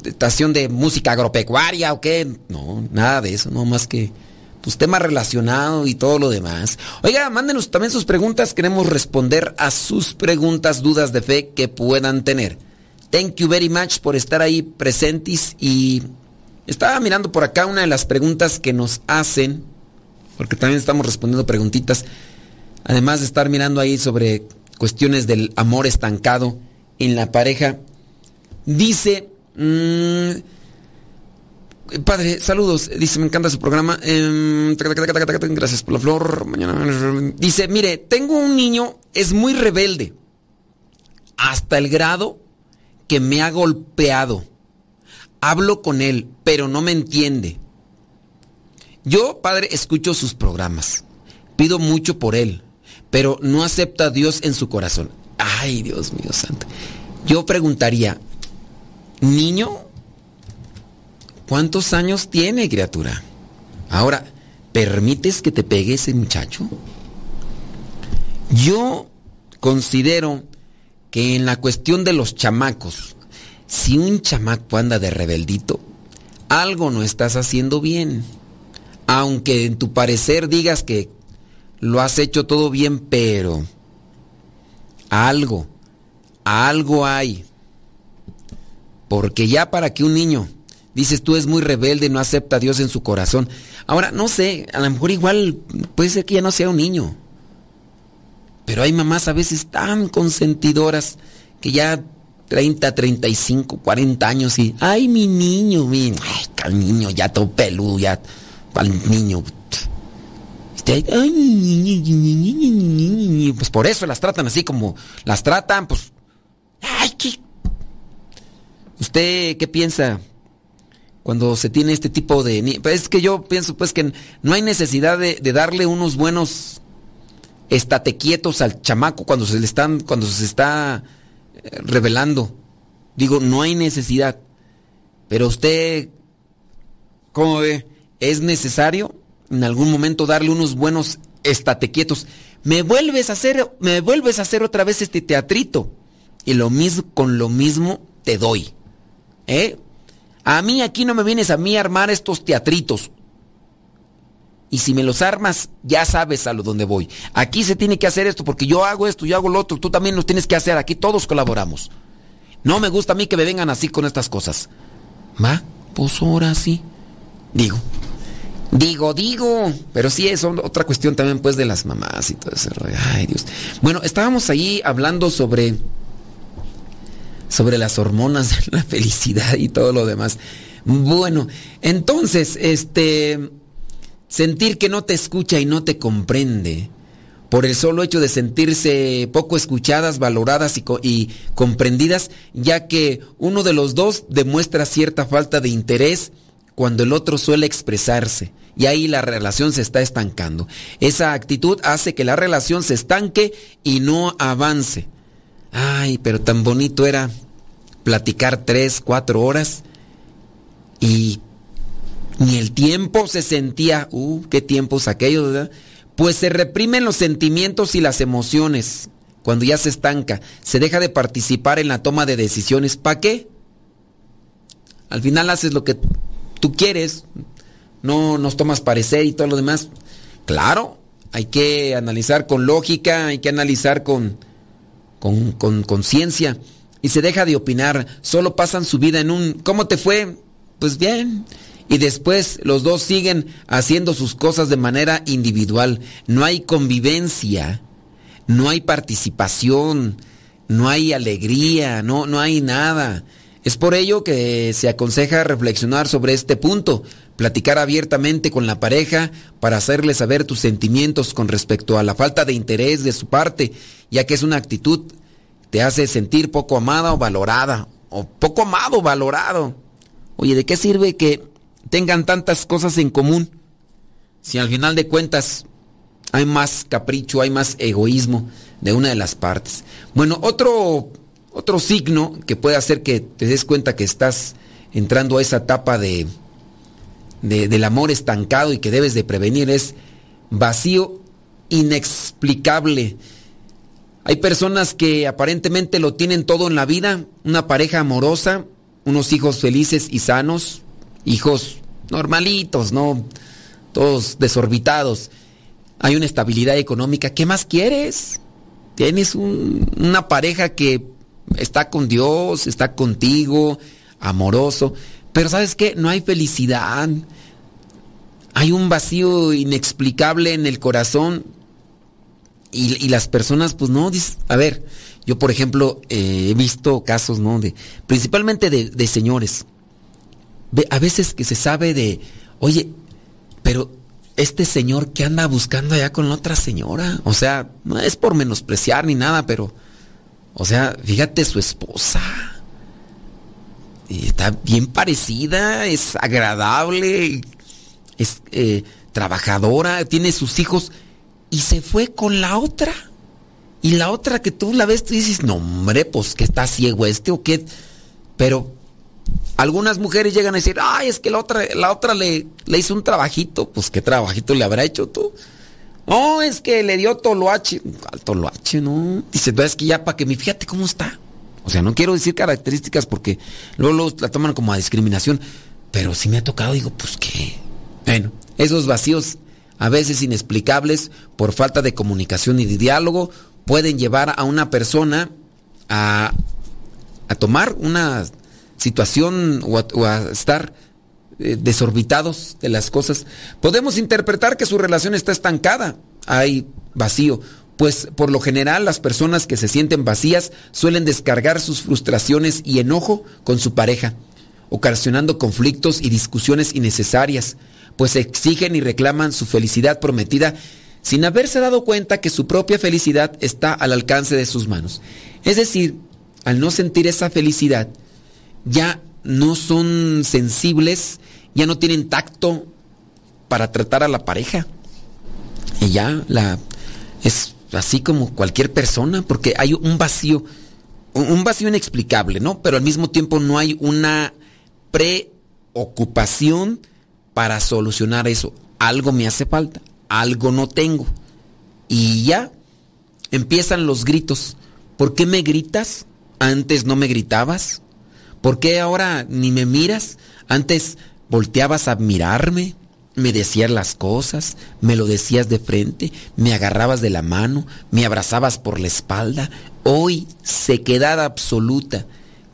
estación de música agropecuaria o qué? No, nada de eso, no más que pues tema relacionado y todo lo demás. Oiga, mándenos también sus preguntas, queremos responder a sus preguntas, dudas de fe que puedan tener. Thank you very much por estar ahí presentes y estaba mirando por acá una de las preguntas que nos hacen, porque también estamos respondiendo preguntitas, además de estar mirando ahí sobre cuestiones del amor estancado en la pareja. Dice, mmm, padre, saludos, dice, me encanta su programa. Eh, gracias por la flor. Mañana. Dice, mire, tengo un niño, es muy rebelde, hasta el grado que me ha golpeado. Hablo con él, pero no me entiende. Yo, padre, escucho sus programas. Pido mucho por él, pero no acepta a Dios en su corazón. Ay, Dios mío santo. Yo preguntaría, niño, ¿cuántos años tiene, criatura? Ahora, ¿permites que te pegue ese muchacho? Yo considero que en la cuestión de los chamacos, si un chamaco anda de rebeldito, algo no estás haciendo bien. Aunque en tu parecer digas que lo has hecho todo bien, pero algo, algo hay. Porque ya para que un niño, dices tú es muy rebelde, no acepta a Dios en su corazón. Ahora, no sé, a lo mejor igual puede ser que ya no sea un niño. Pero hay mamás a veces tan consentidoras que ya 30, 35, 40 años y, ay, mi niño, mi, ay, niño ya todo peludo, ya, al niño. Ay, pues por eso las tratan así como las tratan, pues, ay, ¿qué? ¿Usted qué piensa cuando se tiene este tipo de... Pues es que yo pienso pues que no hay necesidad de, de darle unos buenos estate quietos al chamaco cuando se le están, cuando se está revelando. Digo, no hay necesidad. Pero usted, ¿cómo ve? ¿Es necesario en algún momento darle unos buenos estate quietos? Me vuelves a hacer, me vuelves a hacer otra vez este teatrito. Y lo mismo, con lo mismo te doy. ¿Eh? A mí aquí no me vienes a mí a armar estos teatritos. Y si me los armas, ya sabes a lo donde voy. Aquí se tiene que hacer esto porque yo hago esto, yo hago lo otro, tú también lo tienes que hacer. Aquí todos colaboramos. No me gusta a mí que me vengan así con estas cosas. ¿Va? Pues ahora sí. Digo. Digo, digo. Pero sí es otra cuestión también pues de las mamás y todo eso. Ay, Dios. Bueno, estábamos ahí hablando sobre sobre las hormonas (laughs) la felicidad y todo lo demás. Bueno, entonces, este sentir que no te escucha y no te comprende por el solo hecho de sentirse poco escuchadas, valoradas y, comprendidas, ya que uno de los dos demuestra cierta falta de interés cuando el otro suele expresarse. Y ahí la relación se está estancando. Esa actitud hace que la relación se estanque y no avance. Ay, pero tan bonito era platicar tres, cuatro horas y ni el tiempo se sentía, uh, qué tiempos aquellos, ¿verdad? Pues se reprimen los sentimientos y las emociones cuando ya se estanca, se deja de participar en la toma de decisiones. ¿Para qué? Al final haces lo que tú quieres, no nos tomas parecer y todo lo demás. Claro, hay que analizar con lógica, hay que analizar con con conciencia y se deja de opinar, solo pasan su vida en un ¿cómo te fue? Pues bien, y después los dos siguen haciendo sus cosas de manera individual. No hay convivencia, no hay participación, no hay alegría, no, no hay nada. Es por ello que se aconseja reflexionar sobre este punto, platicar abiertamente con la pareja para hacerle saber tus sentimientos con respecto a la falta de interés de su parte, ya que es una actitud que te hace sentir poco amada o valorada, o poco amado o valorado. Oye, ¿de qué sirve que tengan tantas cosas en común si al final de cuentas hay más capricho, hay más egoísmo de una de las partes? Bueno, otro, otro signo que puede hacer que te des cuenta que estás entrando a esa etapa de, de, del amor estancado y que debes de prevenir es vacío inexplicable. Hay personas que aparentemente lo tienen todo en la vida, una pareja amorosa, unos hijos felices y sanos, hijos normalitos, ¿no? Todos desorbitados. Hay una estabilidad económica. ¿Qué más quieres? Tienes una pareja que está con Dios, está contigo, amoroso. Pero ¿sabes qué? No hay felicidad. Hay un vacío inexplicable en el corazón. Y, las personas, pues no, a ver, yo por ejemplo eh, he visto casos, ¿no? De, principalmente de señores a veces que se sabe de, oye, pero este señor que anda buscando allá con otra señora, o sea, no es por menospreciar ni nada, pero, o sea, fíjate su esposa. Está bien parecida, es agradable, es eh, trabajadora, tiene sus hijos y se fue con la otra. Y la otra que tú la ves, tú dices, no hombre, pues que está ciego este o qué. Pero algunas mujeres llegan a decir, ay, es que la otra, la otra le, le hizo un trabajito. Pues, ¿qué trabajito le habrá hecho tú? No, es que le dio toloache. Al toloache, no. Dice, es que ya para que me fíjate cómo está. O sea, no quiero decir características porque luego, la toman como a discriminación. Pero si me ha tocado, digo, pues qué. Bueno, esos vacíos, a veces inexplicables, por falta de comunicación y de diálogo, pueden llevar a una persona a, a tomar una situación o a, estar eh, desorbitados de las cosas, podemos interpretar que su relación está estancada, hay vacío, pues por lo general las personas que se sienten vacías suelen descargar sus frustraciones y enojo con su pareja, ocasionando conflictos y discusiones innecesarias, pues exigen y reclaman su felicidad prometida sin haberse dado cuenta que su propia felicidad está al alcance de sus manos. Es decir, al no sentir esa felicidad, ya no son sensibles, ya no tienen tacto para tratar a la pareja. Y ya la es así como cualquier persona, porque hay un vacío, un vacío inexplicable, ¿no? Pero al mismo tiempo no hay una preocupación para solucionar eso. Algo me hace falta, algo no tengo. Y ya empiezan los gritos. ¿Por qué me gritas? Antes no me gritabas. ¿Por qué ahora ni me miras? Antes volteabas a mirarme, me decías las cosas, me lo decías de frente, me agarrabas de la mano, me abrazabas por la espalda. Hoy sequedad absoluta.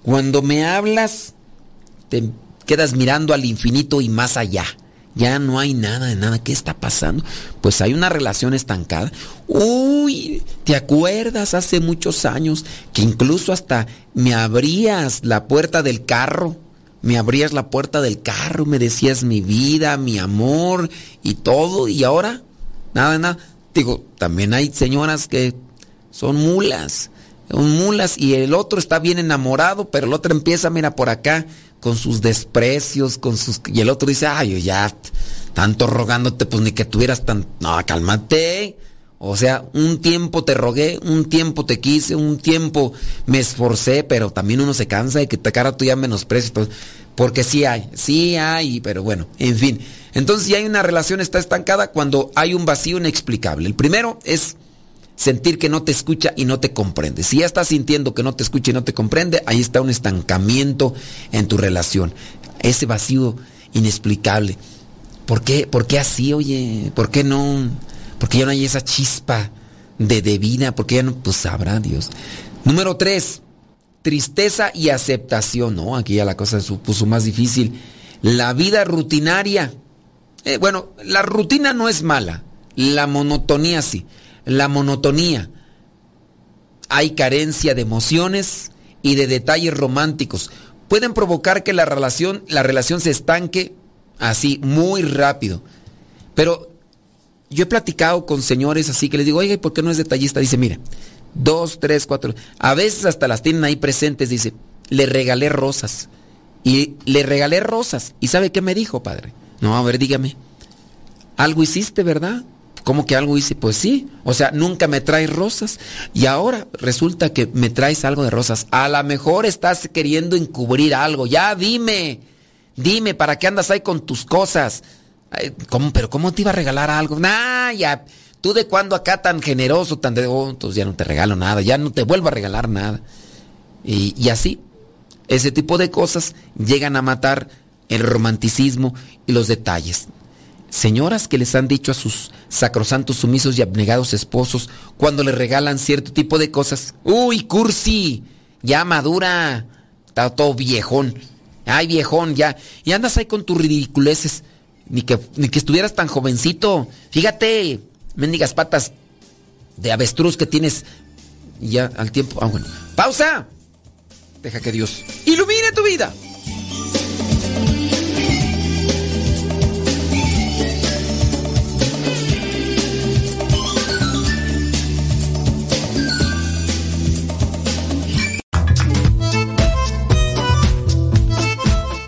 Cuando me hablas, te quedas mirando al infinito y más allá. Ya no hay nada de nada. ¿Qué está pasando? Pues hay una relación estancada. Uy, ¿te acuerdas hace muchos años que incluso hasta me abrías la puerta del carro? Me abrías la puerta del carro, me decías mi vida, mi amor y todo. Y ahora, nada nada. Digo, también hay señoras que son mulas. Son mulas y el otro está bien enamorado, pero el otro empieza, mira, por acá con sus desprecios, con sus... Y el otro dice, ay, yo ya, tanto rogándote, pues ni que tuvieras tan... No, cálmate. O sea, un tiempo te rogué, un tiempo te quise, un tiempo me esforcé, pero también uno se cansa de que te cara tú ya menosprecio. Pues, porque sí hay, sí hay, pero bueno, en fin. Entonces, si hay una relación está estancada cuando hay un vacío inexplicable. El primero es sentir que no te escucha y no te comprende. Si ya estás sintiendo que no te escucha y no te comprende, ahí está un estancamiento en tu relación. Ese vacío inexplicable. ¿Por qué, ¿Por qué así, oye? ¿Por qué no? Porque ya no hay esa chispa de, de vida, porque ya no, pues sabrá Dios. Número tres, tristeza y aceptación, ¿no? Aquí ya la cosa se puso más difícil. La vida rutinaria. Eh, bueno, la rutina no es mala, la monotonía sí. La monotonía. Hay carencia de emociones y de detalles románticos. Pueden provocar que la relación, la relación se estanque así muy rápido. Pero yo he platicado con señores así que les digo, oiga, ¿y por qué no es detallista? Dice, mira, dos, tres, cuatro. A veces hasta las tienen ahí presentes. Dice, le regalé rosas. Y le regalé rosas. ¿Y sabe qué me dijo, padre? No, a ver, dígame. Algo hiciste, ¿verdad? ¿Cómo que algo hice? Pues sí. O sea, nunca me traes rosas. Y ahora resulta que me traes algo de rosas. A lo mejor estás queriendo encubrir algo. Ya dime. Dime, ¿para qué andas ahí con tus cosas? ¿Cómo? ¿Pero cómo te iba a regalar algo? Nah, ya. ¿Tú de cuándo acá tan generoso, tan de... Oh, entonces ya no te regalo nada, ya no te vuelvo a regalar nada. Y, y así, ese tipo de cosas llegan a matar el romanticismo y los detalles. Señoras que les han dicho a sus sacrosantos, sumisos y abnegados esposos cuando le regalan cierto tipo de cosas. ¡Uy, cursi! Ya madura. Está todo viejón. Ay, viejón, ya. Y andas ahí con tus ridiculeces. Ni que, ni que estuvieras tan jovencito. Fíjate, mendigas patas de avestruz que tienes. Ya al tiempo. Ah, bueno. ¡Pausa! Deja que Dios ilumine tu vida.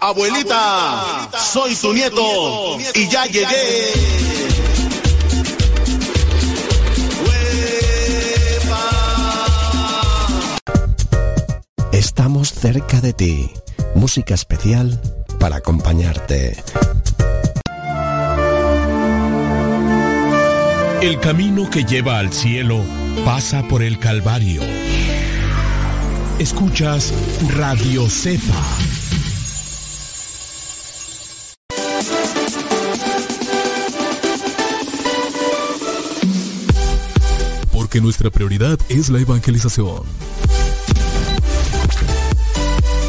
Abuelita, soy su nieto y ya llegué. Estamos cerca de ti. Música especial para acompañarte. El camino que lleva al cielo pasa por el Calvario. Escuchas Radio Cepa. que nuestra prioridad es la evangelización.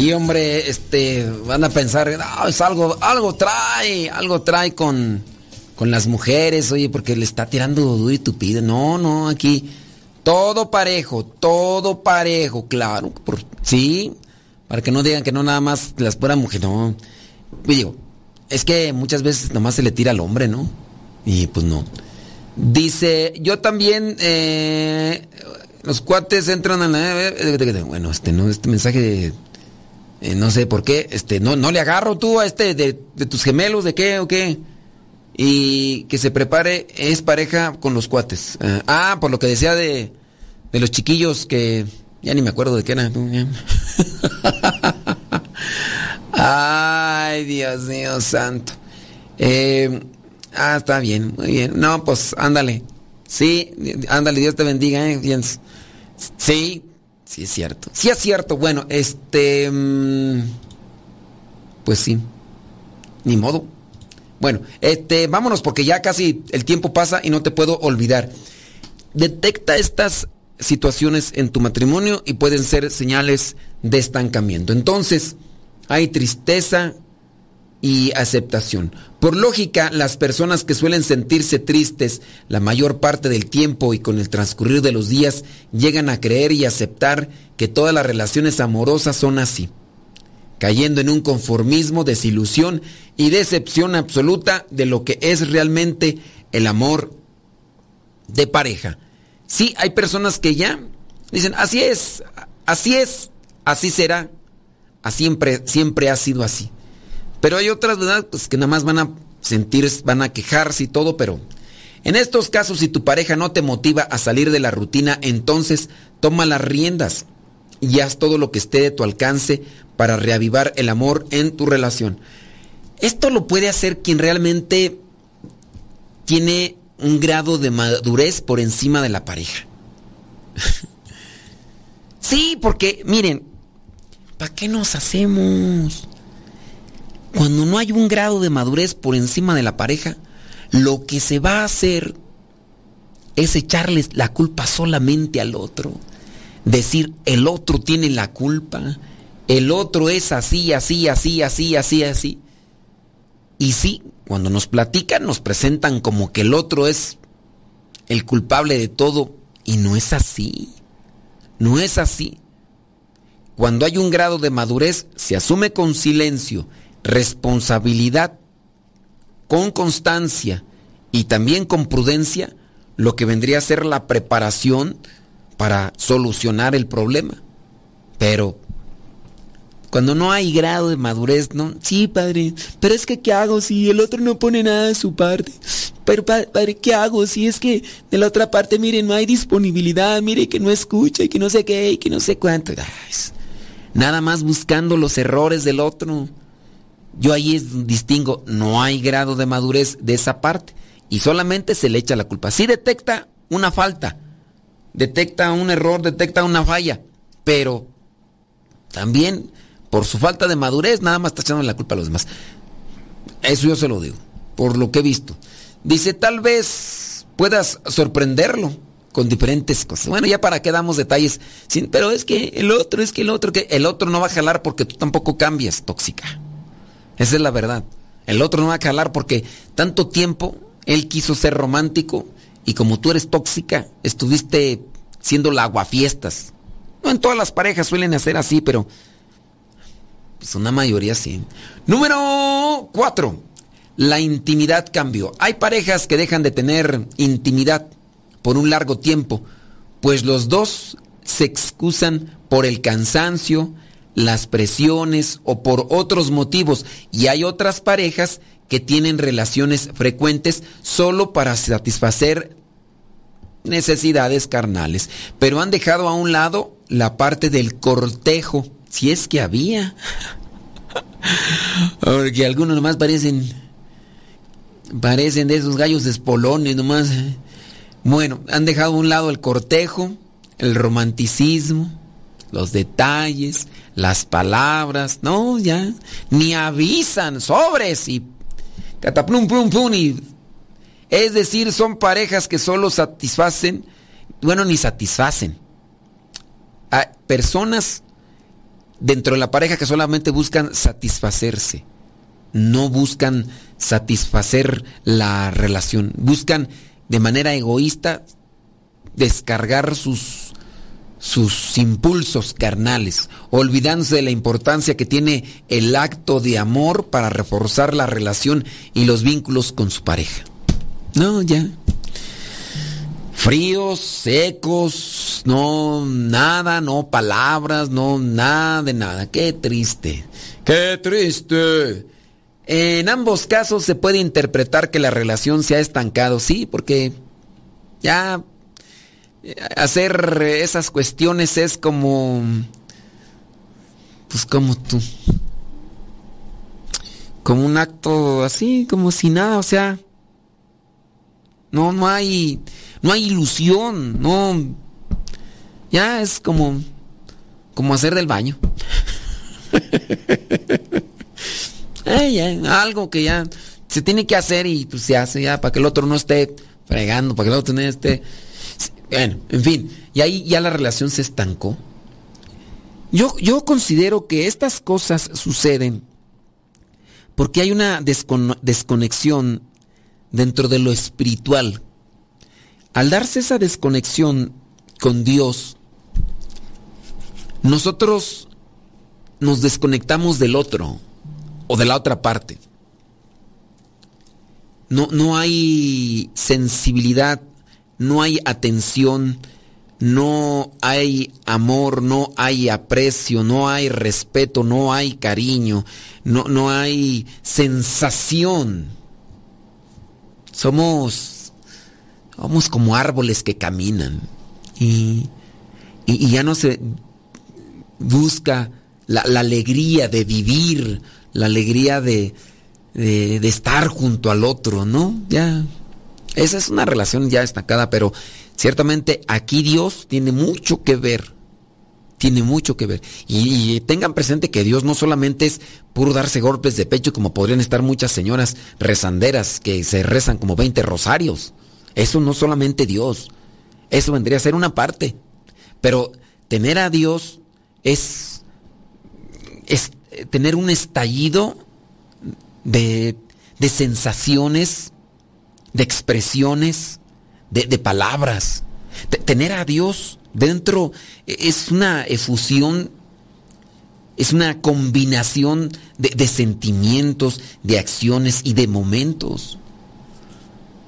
Sí, hombre, este, van a pensar, es algo, algo trae, algo trae con, con las mujeres, oye, porque le está tirando duro y tupido. No, no, aquí todo parejo, todo parejo, claro, sí, para que no digan que no nada más las puras mujeres, no. Y digo, es que muchas veces nomás se le tira al hombre, ¿no? Y pues no. Dice, yo también, eh, los cuates entran a la... Bueno, este, no, este mensaje de... Eh, no sé por qué, este, no, no le agarro tú a este de, de, tus gemelos, ¿de qué o qué? Y que se prepare, es pareja con los cuates. Uh, ah, por lo que decía de, de los chiquillos que ya ni me acuerdo de qué era. (laughs) Ay, Dios mío santo. Eh, ah, está bien, muy bien. No, pues ándale. Sí, ándale, Dios te bendiga, ¿eh? Sí, Sí, es cierto. Sí, es cierto. Bueno, este. Pues sí. Ni modo. Bueno, este, vámonos porque ya casi el tiempo pasa y no te puedo olvidar. Detecta estas situaciones en tu matrimonio y pueden ser señales de estancamiento. Entonces, hay tristeza y aceptación. Por lógica, las personas que suelen sentirse tristes la mayor parte del tiempo y con el transcurrir de los días llegan a creer y aceptar que todas las relaciones amorosas son así, cayendo en un conformismo, desilusión y decepción absoluta de lo que es realmente el amor de pareja. Sí, hay personas que ya dicen, así es, así es, así será, siempre, siempre ha sido así. Pero hay otras, ¿verdad? Pues que nada más van a sentir, van a quejarse y todo, pero en estos casos, si tu pareja no te motiva a salir de la rutina, entonces toma las riendas y haz todo lo que esté de tu alcance para reavivar el amor en tu relación. Esto lo puede hacer quien realmente tiene un grado de madurez por encima de la pareja. (laughs) sí, porque miren, ¿para qué nos hacemos? Cuando no hay un grado de madurez por encima de la pareja, lo que se va a hacer es echarles la culpa solamente al otro. Decir, el otro tiene la culpa, el otro es así, así, así, así, así, así. Y sí, cuando nos platican nos presentan como que el otro es el culpable de todo y no es así. No es así. Cuando hay un grado de madurez, se asume con silencio responsabilidad, con constancia y también con prudencia lo que vendría a ser la preparación para solucionar el problema. Pero cuando no hay grado de madurez, no, sí, padre, pero es que ¿qué hago si el otro no pone nada de su parte? Pero padre, ¿qué hago si es que de la otra parte, mire, no hay disponibilidad, mire que no escucha y que no sé qué y que no sé cuánto? nada más buscando los errores del otro. Yo ahí distingo, no hay grado de madurez de esa parte y solamente se le echa la culpa. Si detecta una falta, detecta un error, detecta una falla, pero también por su falta de madurez nada más está echando la culpa a los demás. Eso yo se lo digo, por lo que he visto. Dice, tal vez puedas sorprenderlo con diferentes cosas. Bueno, ya para qué damos detalles, pero es que el otro, es que el otro, que el otro no va a jalar porque tú tampoco cambias, tóxica. Esa es la verdad. El otro no va a calar porque tanto tiempo él quiso ser romántico y como tú eres tóxica, estuviste siendo la aguafiestas. No en todas las parejas suelen hacer así, pero pues una mayoría sí. Número cuatro. La intimidad cambió. Hay parejas que dejan de tener intimidad por un largo tiempo, pues los dos se excusan por el cansancio, las presiones o por otros motivos. Y hay otras parejas que tienen relaciones frecuentes solo para satisfacer necesidades carnales, pero han dejado a un lado la parte del cortejo, si es que había. (laughs) Porque algunos nomás parecen parecen de esos gallos de espolones nomás. Bueno, han dejado a un lado el cortejo, el romanticismo, los detalles, las palabras, no, ya, ni avisan, sobres y cataplum, plum, plum, y es decir, son parejas que solo satisfacen, bueno, ni satisfacen. Hay personas dentro de la pareja que solamente buscan satisfacerse, no buscan satisfacer la relación, buscan de manera egoísta descargar sus sus impulsos carnales, olvidándose de la importancia que tiene el acto de amor para reforzar la relación y los vínculos con su pareja. No, ya. Fríos, secos, no nada, no palabras, no nada de nada. Qué triste. Qué triste. En ambos casos se puede interpretar que la relación se ha estancado, sí, porque ya hacer esas cuestiones es como pues como tú. Como un acto así como si nada o sea no no hay no hay ilusión no ya es como como hacer del baño. (laughs) Algo que ya se tiene que hacer y pues se hace ya para que el otro no esté fregando para que el otro no esté bueno, en fin, y ahí ya la relación se estancó. Yo, yo considero que estas cosas suceden porque hay una desconexión dentro de lo espiritual. Al darse esa desconexión con Dios, nosotros nos desconectamos del otro o de la otra parte. No, no hay sensibilidad no hay atención, no hay amor, no hay aprecio, no hay respeto, no hay cariño, no, no hay sensación. Somos, somos como árboles que caminan y, y, ya no se busca la, alegría de vivir, la alegría de, de, de estar junto al otro, ¿no? Ya esa es una relación ya estancada, pero ciertamente aquí Dios tiene mucho que ver. Tiene mucho que ver. Y, tengan presente que Dios no solamente es puro darse golpes de pecho como podrían estar muchas señoras rezanderas que se rezan como 20 rosarios. Eso no solamente Dios. Eso vendría a ser una parte. Pero tener a Dios es, es tener un estallido de, de sensaciones de expresiones, de, palabras. tener a Dios dentro es una efusión, es una combinación de, sentimientos, de acciones y de momentos.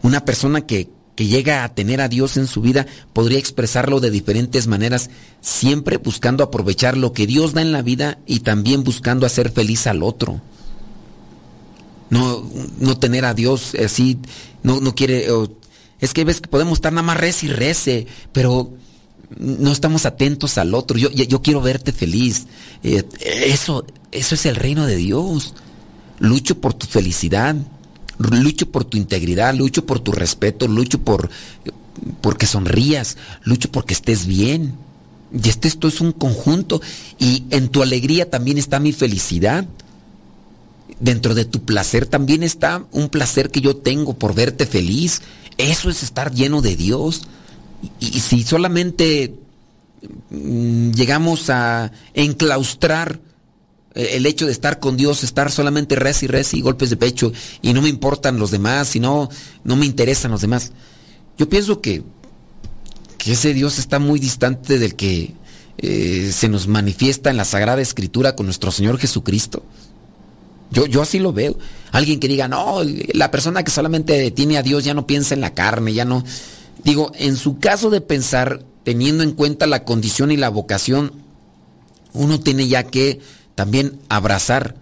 Una persona que, que llega a tener a Dios en su vida podría expresarlo de diferentes maneras, siempre buscando aprovechar lo que Dios da en la vida y también buscando hacer feliz al otro. No, no tener a Dios así no, no quiere... es que ves que podemos estar nada más res y rece, pero no estamos atentos al otro. Yo, yo quiero verte feliz. Eh, eso, eso es el reino de Dios. Lucho por tu felicidad, lucho por tu integridad, lucho por tu respeto, lucho por porque sonrías, lucho porque estés bien. Y este esto es un conjunto y en tu alegría también está mi felicidad dentro de tu placer también está un placer que yo tengo por verte feliz. Eso es estar lleno de Dios. Y, si solamente mm, llegamos a enclaustrar eh, el hecho de estar con Dios, estar solamente res y res y golpes de pecho y no me importan los demás y no, no me interesan los demás. Yo pienso que, ese Dios está muy distante del que eh, se nos manifiesta en la Sagrada Escritura con nuestro Señor Jesucristo. Yo, yo así lo veo. Alguien que diga, no, la persona que solamente tiene a Dios ya no piensa en la carne, ya no. Digo, en su caso de pensar, teniendo en cuenta la condición y la vocación uno tiene ya que también abrazar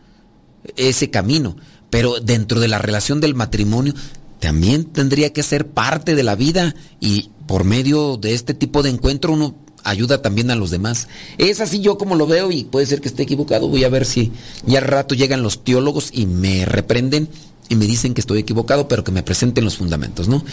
ese camino. Pero dentro de la relación del matrimonio también tendría que ser parte de la vida y por medio de este tipo de encuentro uno ayuda también a los demás. Es así yo como lo veo y puede ser que esté equivocado. Voy a ver si ya al rato llegan los teólogos y me reprenden y me dicen que estoy equivocado, pero que me presenten los fundamentos, ¿no?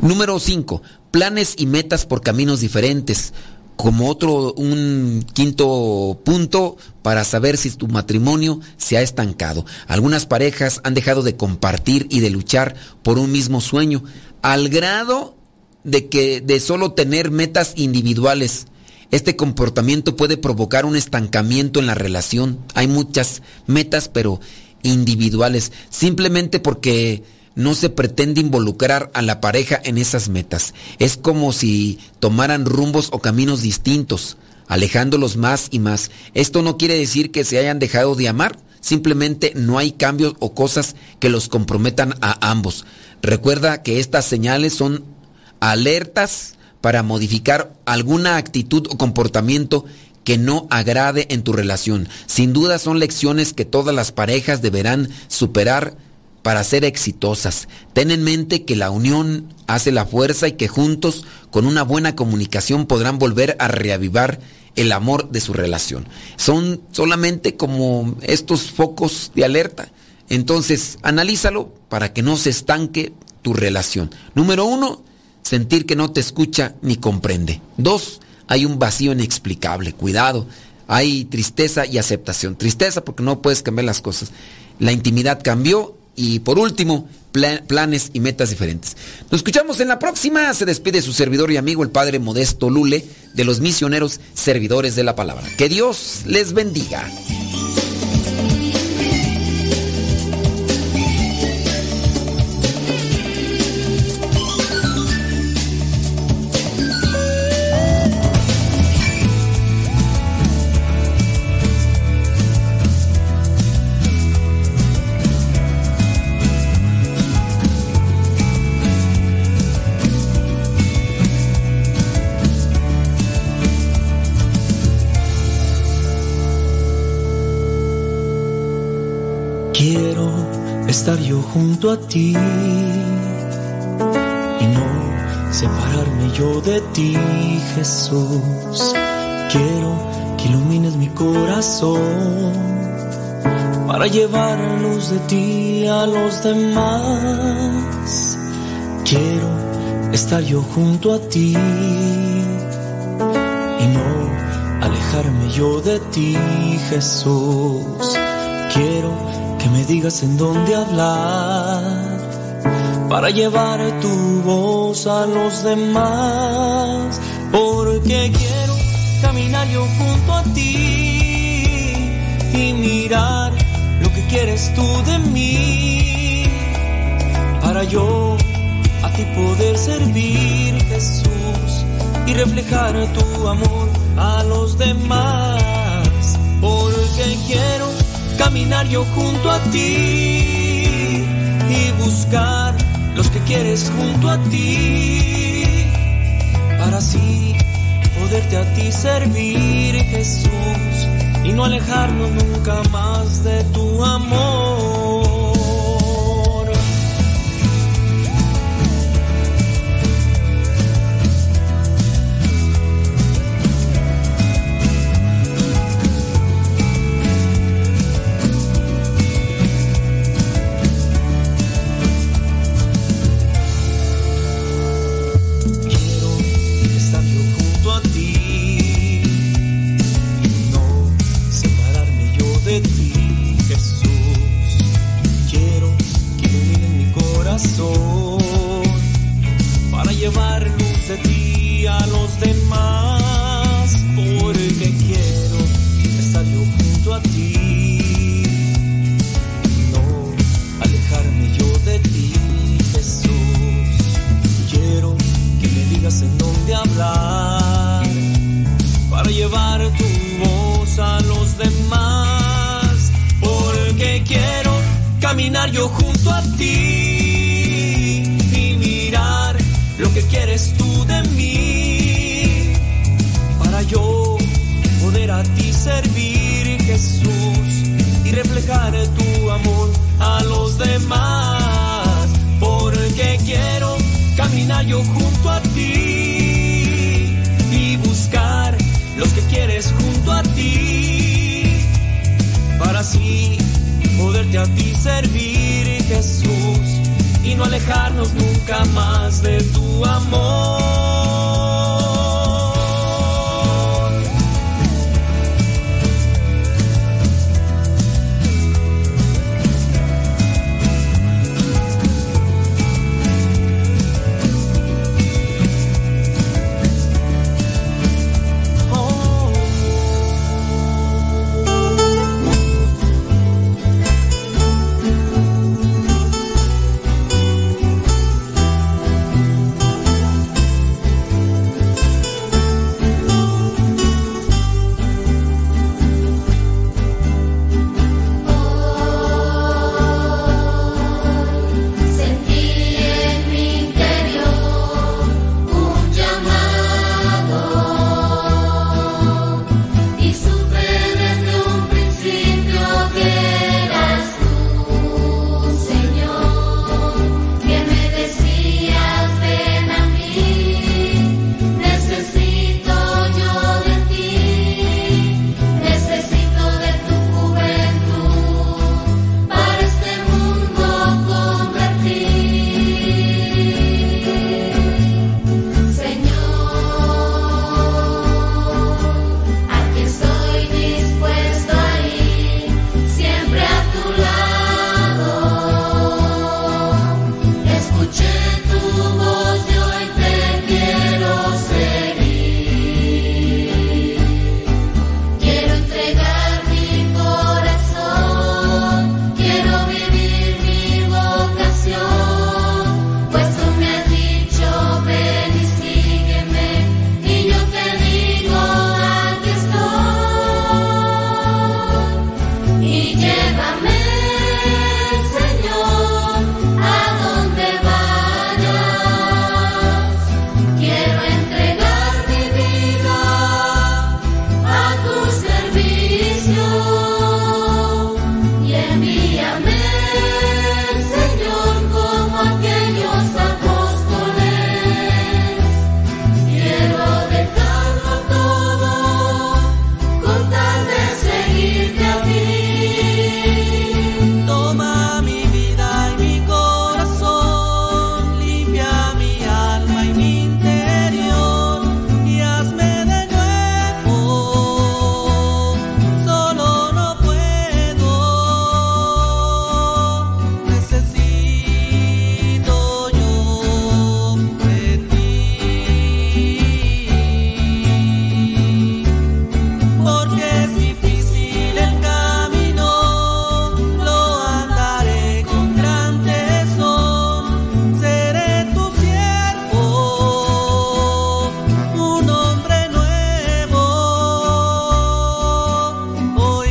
Número 5. Planes y metas por caminos diferentes como otro, un quinto punto para saber si tu matrimonio se ha estancado. Algunas parejas han dejado de compartir y de luchar por un mismo sueño, al grado de que de solo tener metas individuales. Este comportamiento puede provocar un estancamiento en la relación. Hay muchas metas, pero individuales, simplemente porque no se pretende involucrar a la pareja en esas metas. Es como si tomaran rumbos o caminos distintos, alejándolos más y más. Esto no quiere decir que se hayan dejado de amar, simplemente no hay cambios o cosas que los comprometan a ambos. Recuerda que estas señales son alertas para modificar alguna actitud o comportamiento que no agrade en tu relación. Sin duda son lecciones que todas las parejas deberán superar para ser exitosas. Ten en mente que la unión hace la fuerza y que juntos, con una buena comunicación, podrán volver a reavivar el amor de su relación. Son solamente como estos focos de alerta. Entonces, analízalo para que no se estanque tu relación. Número uno, sentir que no te escucha ni comprende. Dos, hay un vacío inexplicable. Cuidado. Hay tristeza y aceptación. Tristeza porque no puedes cambiar las cosas. La intimidad cambió y por último, planes y metas diferentes. Nos escuchamos en la próxima. Se despide su servidor y amigo, el Padre Modesto Lule, de los misioneros servidores de la palabra. Que Dios les bendiga. Estar yo junto a ti y no separarme yo de ti, Jesús. Quiero que ilumines mi corazón para llevar luz de ti a los demás. Quiero estar yo junto a ti y no alejarme yo de ti, Jesús. Quiero que me digas en dónde hablar para llevar tu voz a los demás, porque quiero caminar yo junto a ti y mirar lo que quieres tú de mí, para yo a ti poder servir Jesús y reflejar tu amor a los demás, porque quiero caminar yo junto a ti y buscar los que quieres junto a ti para así poderte a ti servir Jesús y no alejarnos nunca más de tu amor.